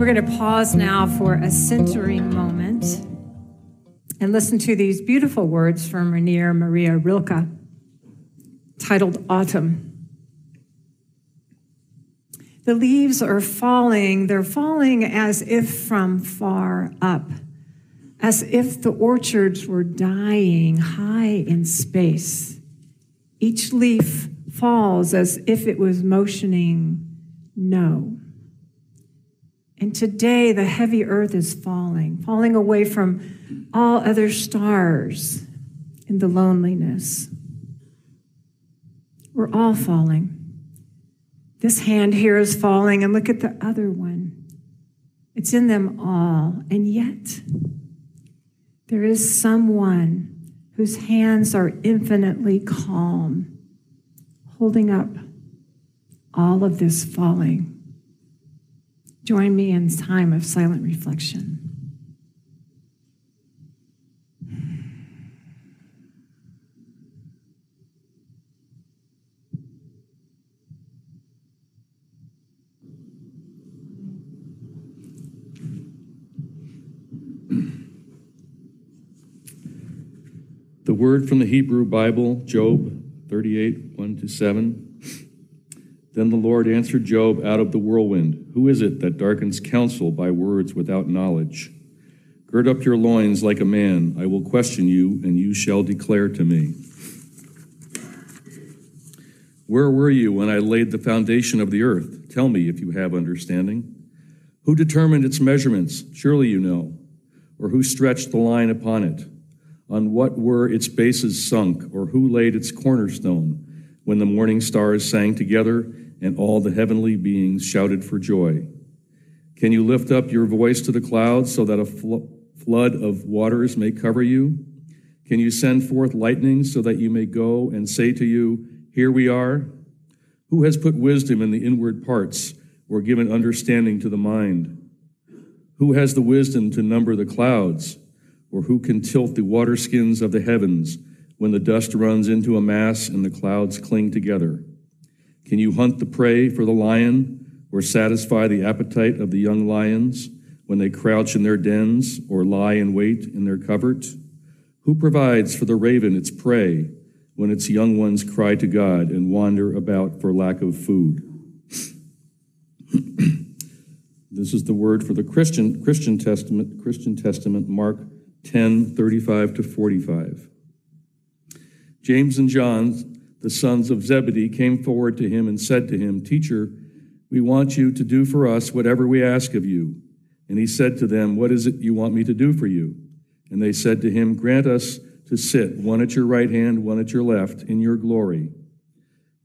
We're going to pause now for a centering moment and listen to these beautiful words from Rainer Maria Rilke titled Autumn. The leaves are falling, they're falling as if from far up, as if the orchards were dying high in space. Each leaf falls as if it was motioning no. And today, the heavy earth is falling, falling away from all other stars in the loneliness. We're all falling. This hand here is falling, and look at the other one. It's in them all. And yet, there is someone whose hands are infinitely calm, holding up all of this falling. Join me in time of silent reflection. The word from the Hebrew Bible, Job 38, 1 to 7. Then the Lord answered Job out of the whirlwind Who is it that darkens counsel by words without knowledge? Gird up your loins like a man. I will question you, and you shall declare to me. Where were you when I laid the foundation of the earth? Tell me if you have understanding. Who determined its measurements? Surely you know. Or who stretched the line upon it? On what were its bases sunk? Or who laid its cornerstone? When the morning stars sang together and all the heavenly beings shouted for joy. Can you lift up your voice to the clouds so that a fl- flood of waters may cover you? Can you send forth lightning so that you may go and say to you, Here we are? Who has put wisdom in the inward parts or given understanding to the mind? Who has the wisdom to number the clouds? Or who can tilt the waterskins of the heavens when the dust runs into a mass and the clouds cling together? Can you hunt the prey for the lion or satisfy the appetite of the young lions when they crouch in their dens or lie in wait in their covert? Who provides for the raven its prey when its young ones cry to God and wander about for lack of food? this is the word for the Christian Christian Testament, Christian Testament, Mark 10, 35 to 45. James and John the sons of Zebedee came forward to him and said to him, Teacher, we want you to do for us whatever we ask of you. And he said to them, What is it you want me to do for you? And they said to him, Grant us to sit, one at your right hand, one at your left, in your glory.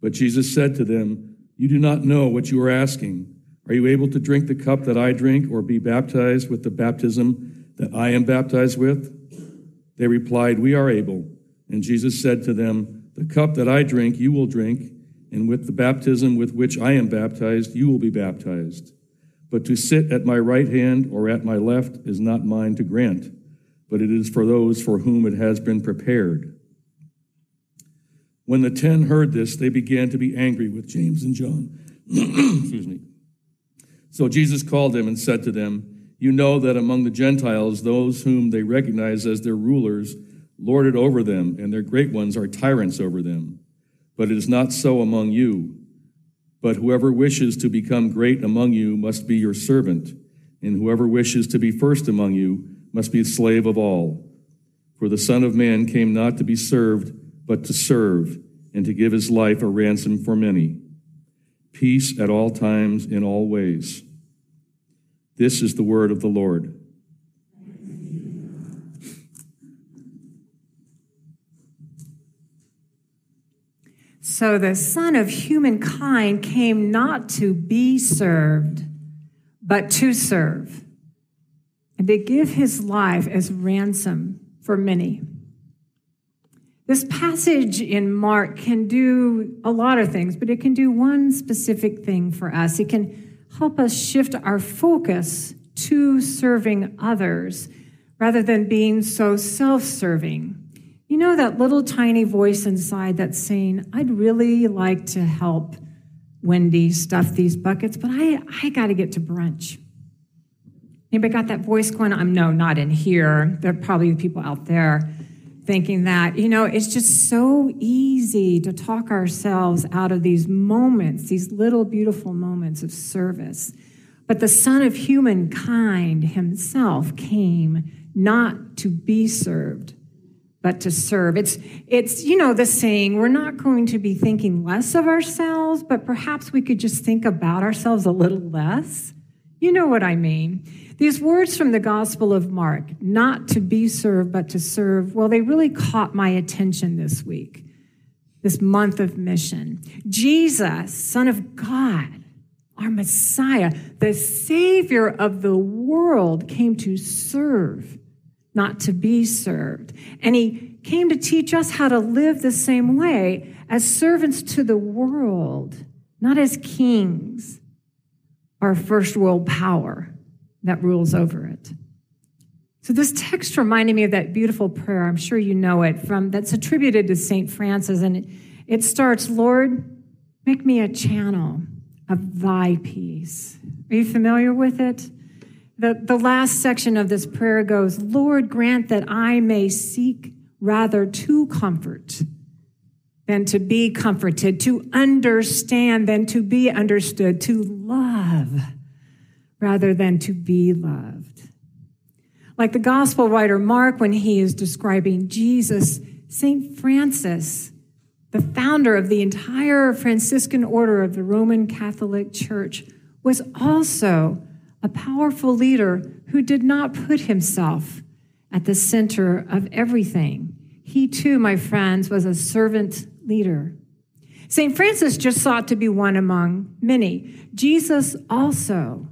But Jesus said to them, You do not know what you are asking. Are you able to drink the cup that I drink, or be baptized with the baptism that I am baptized with? They replied, We are able. And Jesus said to them, the cup that I drink, you will drink, and with the baptism with which I am baptized, you will be baptized. But to sit at my right hand or at my left is not mine to grant, but it is for those for whom it has been prepared. When the ten heard this, they began to be angry with James and John. Excuse me. So Jesus called them and said to them, You know that among the Gentiles, those whom they recognize as their rulers, lord it over them, and their great ones are tyrants over them. But it is not so among you. But whoever wishes to become great among you must be your servant, and whoever wishes to be first among you must be slave of all. For the Son of Man came not to be served, but to serve, and to give his life a ransom for many. Peace at all times, in all ways. This is the word of the Lord. So the Son of humankind came not to be served, but to serve, and to give his life as ransom for many. This passage in Mark can do a lot of things, but it can do one specific thing for us. It can help us shift our focus to serving others rather than being so self serving you know that little tiny voice inside that's saying, I'd really like to help Wendy stuff these buckets, but I, I got to get to brunch. Anybody got that voice going? I'm no, not in here. There are probably people out there thinking that, you know, it's just so easy to talk ourselves out of these moments, these little beautiful moments of service. But the Son of Humankind himself came not to be served, but to serve. It's, it's, you know, the saying, we're not going to be thinking less of ourselves, but perhaps we could just think about ourselves a little less. You know what I mean. These words from the Gospel of Mark, not to be served, but to serve, well, they really caught my attention this week, this month of mission. Jesus, Son of God, our Messiah, the Savior of the world, came to serve not to be served. And he came to teach us how to live the same way as servants to the world, not as kings, our first world power that rules over it. So this text reminded me of that beautiful prayer. I'm sure you know it from that's attributed to St. Francis and it, it starts, "Lord, make me a channel of thy peace." Are you familiar with it? The, the last section of this prayer goes, Lord, grant that I may seek rather to comfort than to be comforted, to understand than to be understood, to love rather than to be loved. Like the gospel writer Mark, when he is describing Jesus, St. Francis, the founder of the entire Franciscan order of the Roman Catholic Church, was also a powerful leader who did not put himself at the center of everything. He too, my friends, was a servant leader. St. Francis just sought to be one among many. Jesus also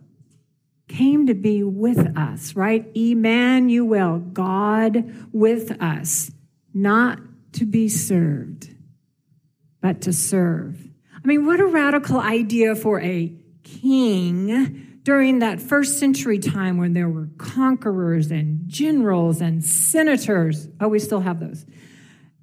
came to be with us, right? Emmanuel, God with us, not to be served, but to serve. I mean, what a radical idea for a king during that first century time when there were conquerors and generals and senators. Oh, we still have those.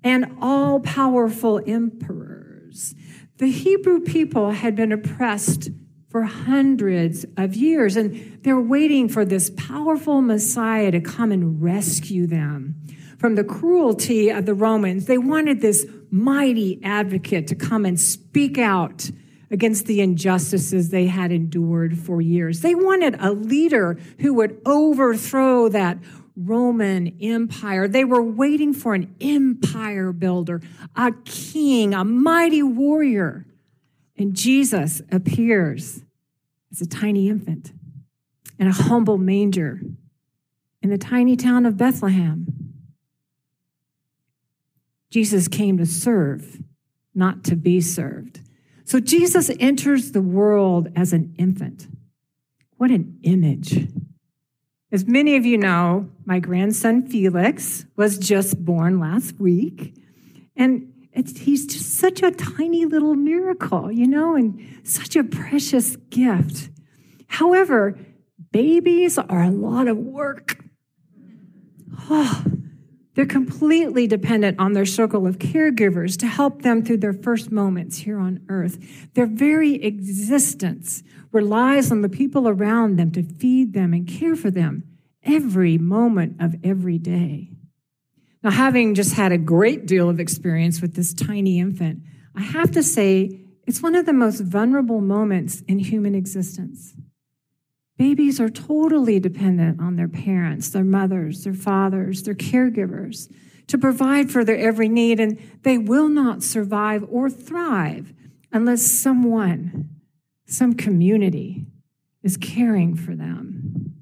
And all powerful emperors. The Hebrew people had been oppressed for hundreds of years, and they're waiting for this powerful Messiah to come and rescue them from the cruelty of the Romans. They wanted this mighty advocate to come and speak out against the injustices they had endured for years. They wanted a leader who would overthrow that Roman Empire. They were waiting for an empire builder, a king, a mighty warrior. And Jesus appears as a tiny infant in a humble manger in the tiny town of Bethlehem. Jesus came to serve, not to be served. So Jesus enters the world as an infant. What an image. As many of you know, my grandson Felix was just born last week. And he's just such a tiny little miracle, you know, and such a precious gift. However, babies are a lot of work. Oh, they're completely dependent on their circle of caregivers to help them through their first moments here on earth. Their very existence relies on the people around them to feed them and care for them every moment of every day. Now, having just had a great deal of experience with this tiny infant, I have to say it's one of the most vulnerable moments in human existence. Babies are totally dependent on their parents, their mothers, their fathers, their caregivers to provide for their every need, and they will not survive or thrive unless someone, some community, is caring for them.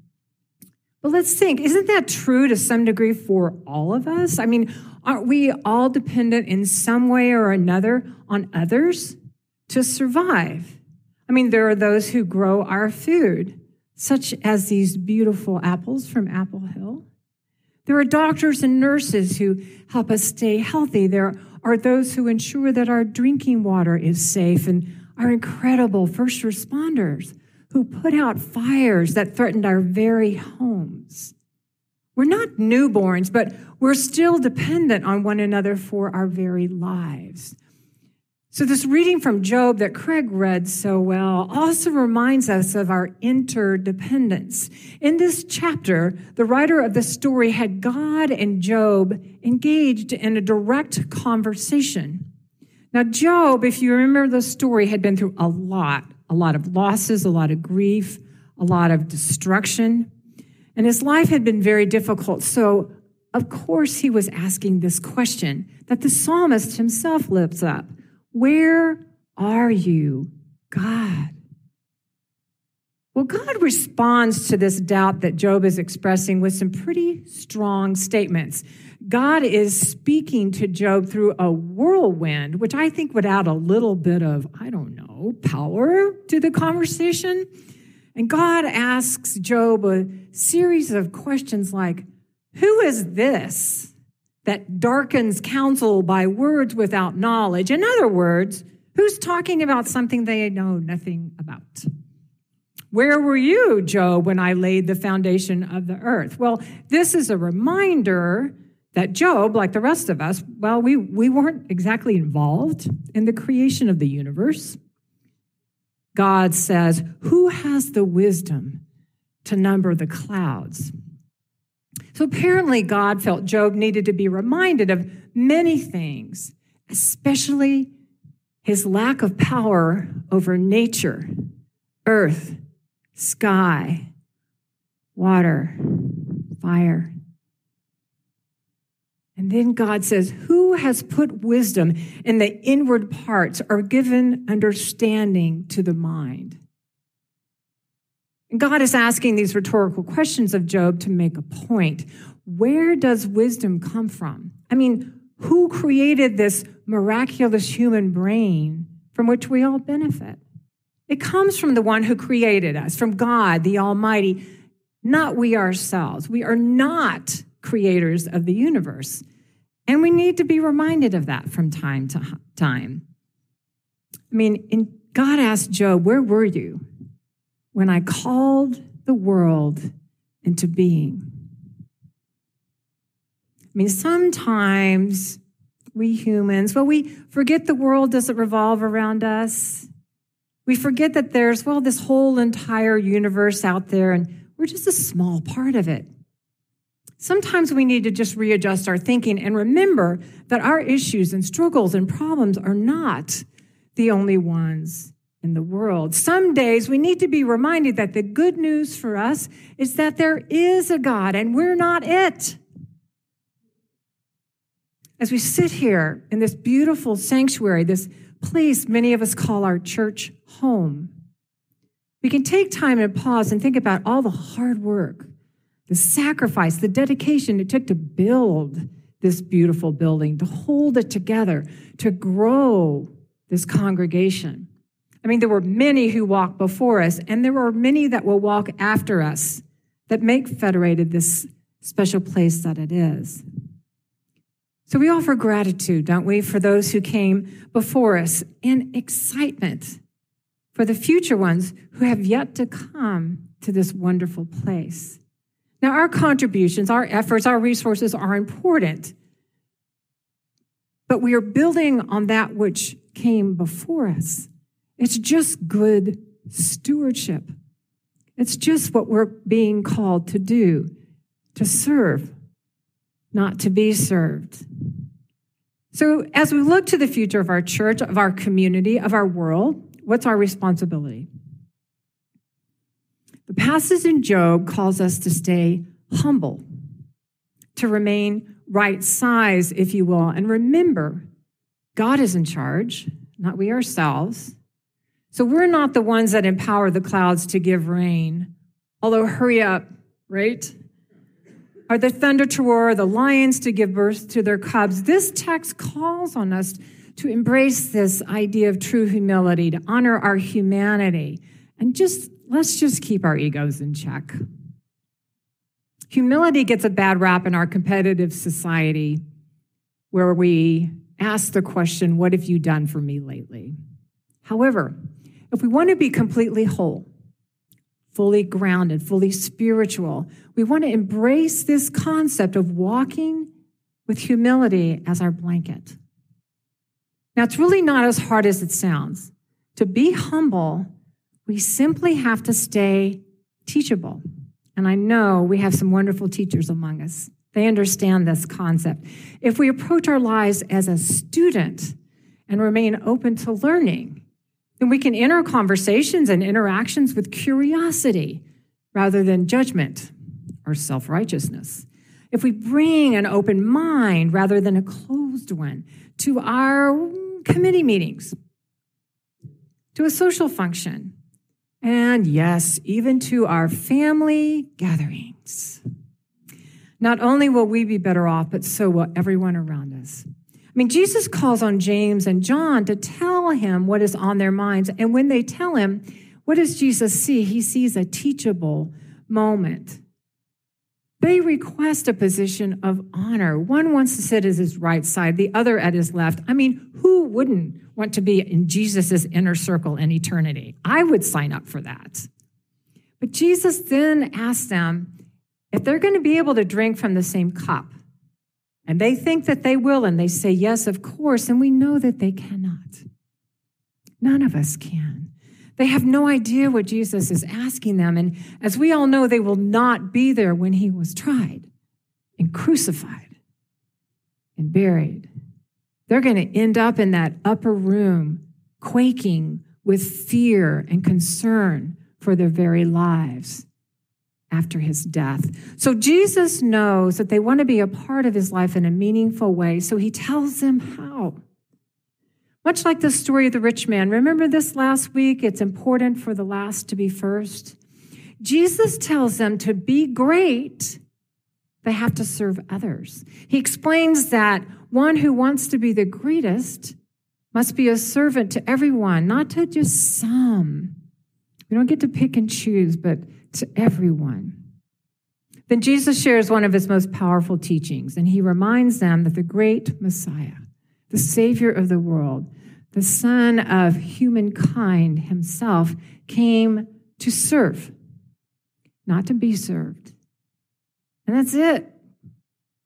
But let's think isn't that true to some degree for all of us? I mean, aren't we all dependent in some way or another on others to survive? I mean, there are those who grow our food such as these beautiful apples from Apple Hill. There are doctors and nurses who help us stay healthy. There are those who ensure that our drinking water is safe, and our incredible first responders who put out fires that threatened our very homes. We're not newborns, but we're still dependent on one another for our very lives. So, this reading from Job that Craig read so well also reminds us of our interdependence. In this chapter, the writer of the story had God and Job engaged in a direct conversation. Now, Job, if you remember the story, had been through a lot a lot of losses, a lot of grief, a lot of destruction, and his life had been very difficult. So, of course, he was asking this question that the psalmist himself lifts up where are you, God? Well, God responds to this doubt that Job is expressing with some pretty strong statements. God is speaking to Job through a whirlwind, which I think would add a little bit of, I don't know, power to the conversation. And God asks Job a series of questions like, Who is this? That darkens counsel by words without knowledge. In other words, who's talking about something they know nothing about? Where were you, Job, when I laid the foundation of the earth? Well, this is a reminder that Job, like the rest of us, well, we, we weren't exactly involved in the creation of the universe. God says, Who has the wisdom to number the clouds? So apparently, God felt Job needed to be reminded of many things, especially his lack of power over nature, earth, sky, water, fire. And then God says, Who has put wisdom in the inward parts or given understanding to the mind? God is asking these rhetorical questions of Job to make a point. Where does wisdom come from? I mean, who created this miraculous human brain from which we all benefit? It comes from the one who created us, from God, the Almighty, not we ourselves. We are not creators of the universe. And we need to be reminded of that from time to time. I mean, God asked Job, Where were you? When I called the world into being. I mean, sometimes we humans, well, we forget the world doesn't revolve around us. We forget that there's, well, this whole entire universe out there, and we're just a small part of it. Sometimes we need to just readjust our thinking and remember that our issues and struggles and problems are not the only ones in the world. Some days we need to be reminded that the good news for us is that there is a God and we're not it. As we sit here in this beautiful sanctuary, this place many of us call our church home, we can take time and pause and think about all the hard work, the sacrifice, the dedication it took to build this beautiful building, to hold it together, to grow this congregation. I mean, there were many who walked before us, and there are many that will walk after us that make Federated this special place that it is. So we offer gratitude, don't we, for those who came before us and excitement for the future ones who have yet to come to this wonderful place. Now, our contributions, our efforts, our resources are important, but we are building on that which came before us. It's just good stewardship. It's just what we're being called to do to serve, not to be served. So, as we look to the future of our church, of our community, of our world, what's our responsibility? The passage in Job calls us to stay humble, to remain right size, if you will, and remember God is in charge, not we ourselves. So we're not the ones that empower the clouds to give rain. Although, hurry up, right? Are the thunder to roar, the lions to give birth to their cubs? This text calls on us to embrace this idea of true humility, to honor our humanity, and just let's just keep our egos in check. Humility gets a bad rap in our competitive society where we ask the question, What have you done for me lately? However, if we want to be completely whole, fully grounded, fully spiritual, we want to embrace this concept of walking with humility as our blanket. Now, it's really not as hard as it sounds. To be humble, we simply have to stay teachable. And I know we have some wonderful teachers among us. They understand this concept. If we approach our lives as a student and remain open to learning, then we can enter conversations and interactions with curiosity rather than judgment or self righteousness. If we bring an open mind rather than a closed one to our committee meetings, to a social function, and yes, even to our family gatherings. Not only will we be better off, but so will everyone around us. I mean, Jesus calls on James and John to tell him what is on their minds. And when they tell him, what does Jesus see? He sees a teachable moment. They request a position of honor. One wants to sit at his right side, the other at his left. I mean, who wouldn't want to be in Jesus' inner circle in eternity? I would sign up for that. But Jesus then asks them if they're going to be able to drink from the same cup. And they think that they will, and they say, Yes, of course. And we know that they cannot. None of us can. They have no idea what Jesus is asking them. And as we all know, they will not be there when he was tried and crucified and buried. They're going to end up in that upper room, quaking with fear and concern for their very lives after his death. So Jesus knows that they want to be a part of his life in a meaningful way. So he tells them how. Much like the story of the rich man. Remember this last week? It's important for the last to be first. Jesus tells them to be great, they have to serve others. He explains that one who wants to be the greatest must be a servant to everyone, not to just some. We don't get to pick and choose, but to everyone. Then Jesus shares one of his most powerful teachings, and he reminds them that the great Messiah, the Savior of the world, the Son of humankind himself came to serve, not to be served. And that's it.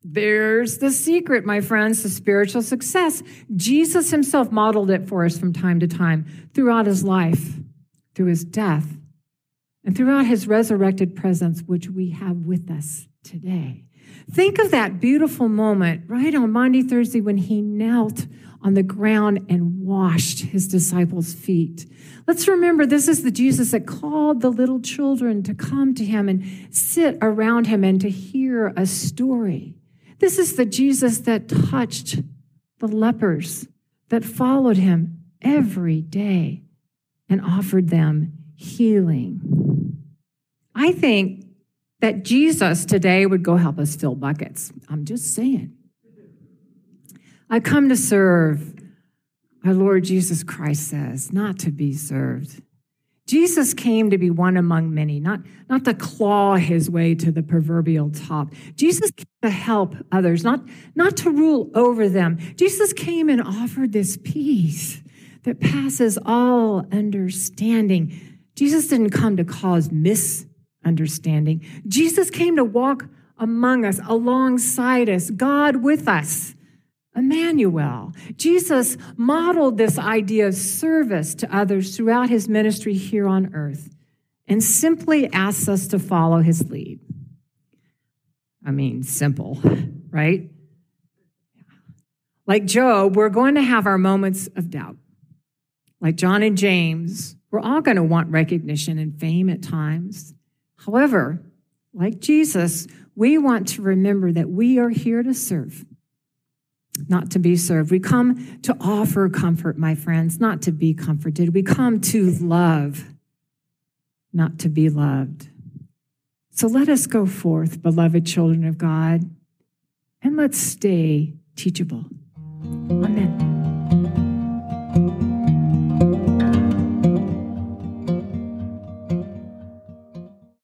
There's the secret, my friends, to spiritual success. Jesus himself modeled it for us from time to time throughout his life, through his death, and throughout his resurrected presence, which we have with us today. Think of that beautiful moment right on Maundy Thursday when he knelt on the ground and washed his disciples' feet. Let's remember this is the Jesus that called the little children to come to him and sit around him and to hear a story. This is the Jesus that touched the lepers that followed him every day and offered them healing. I think that Jesus today would go help us fill buckets. I'm just saying. I come to serve, our Lord Jesus Christ says, not to be served. Jesus came to be one among many, not, not to claw his way to the proverbial top. Jesus came to help others, not, not to rule over them. Jesus came and offered this peace that passes all understanding. Jesus didn't come to cause misunderstanding. Jesus came to walk among us, alongside us, God with us. Emmanuel. Jesus modeled this idea of service to others throughout his ministry here on earth and simply asks us to follow his lead. I mean, simple, right? Like Job, we're going to have our moments of doubt. Like John and James, we're all going to want recognition and fame at times. However, like Jesus, we want to remember that we are here to serve not to be served. We come to offer comfort, my friends, not to be comforted. We come to love, not to be loved. So let us go forth, beloved children of God, and let's stay teachable. Amen.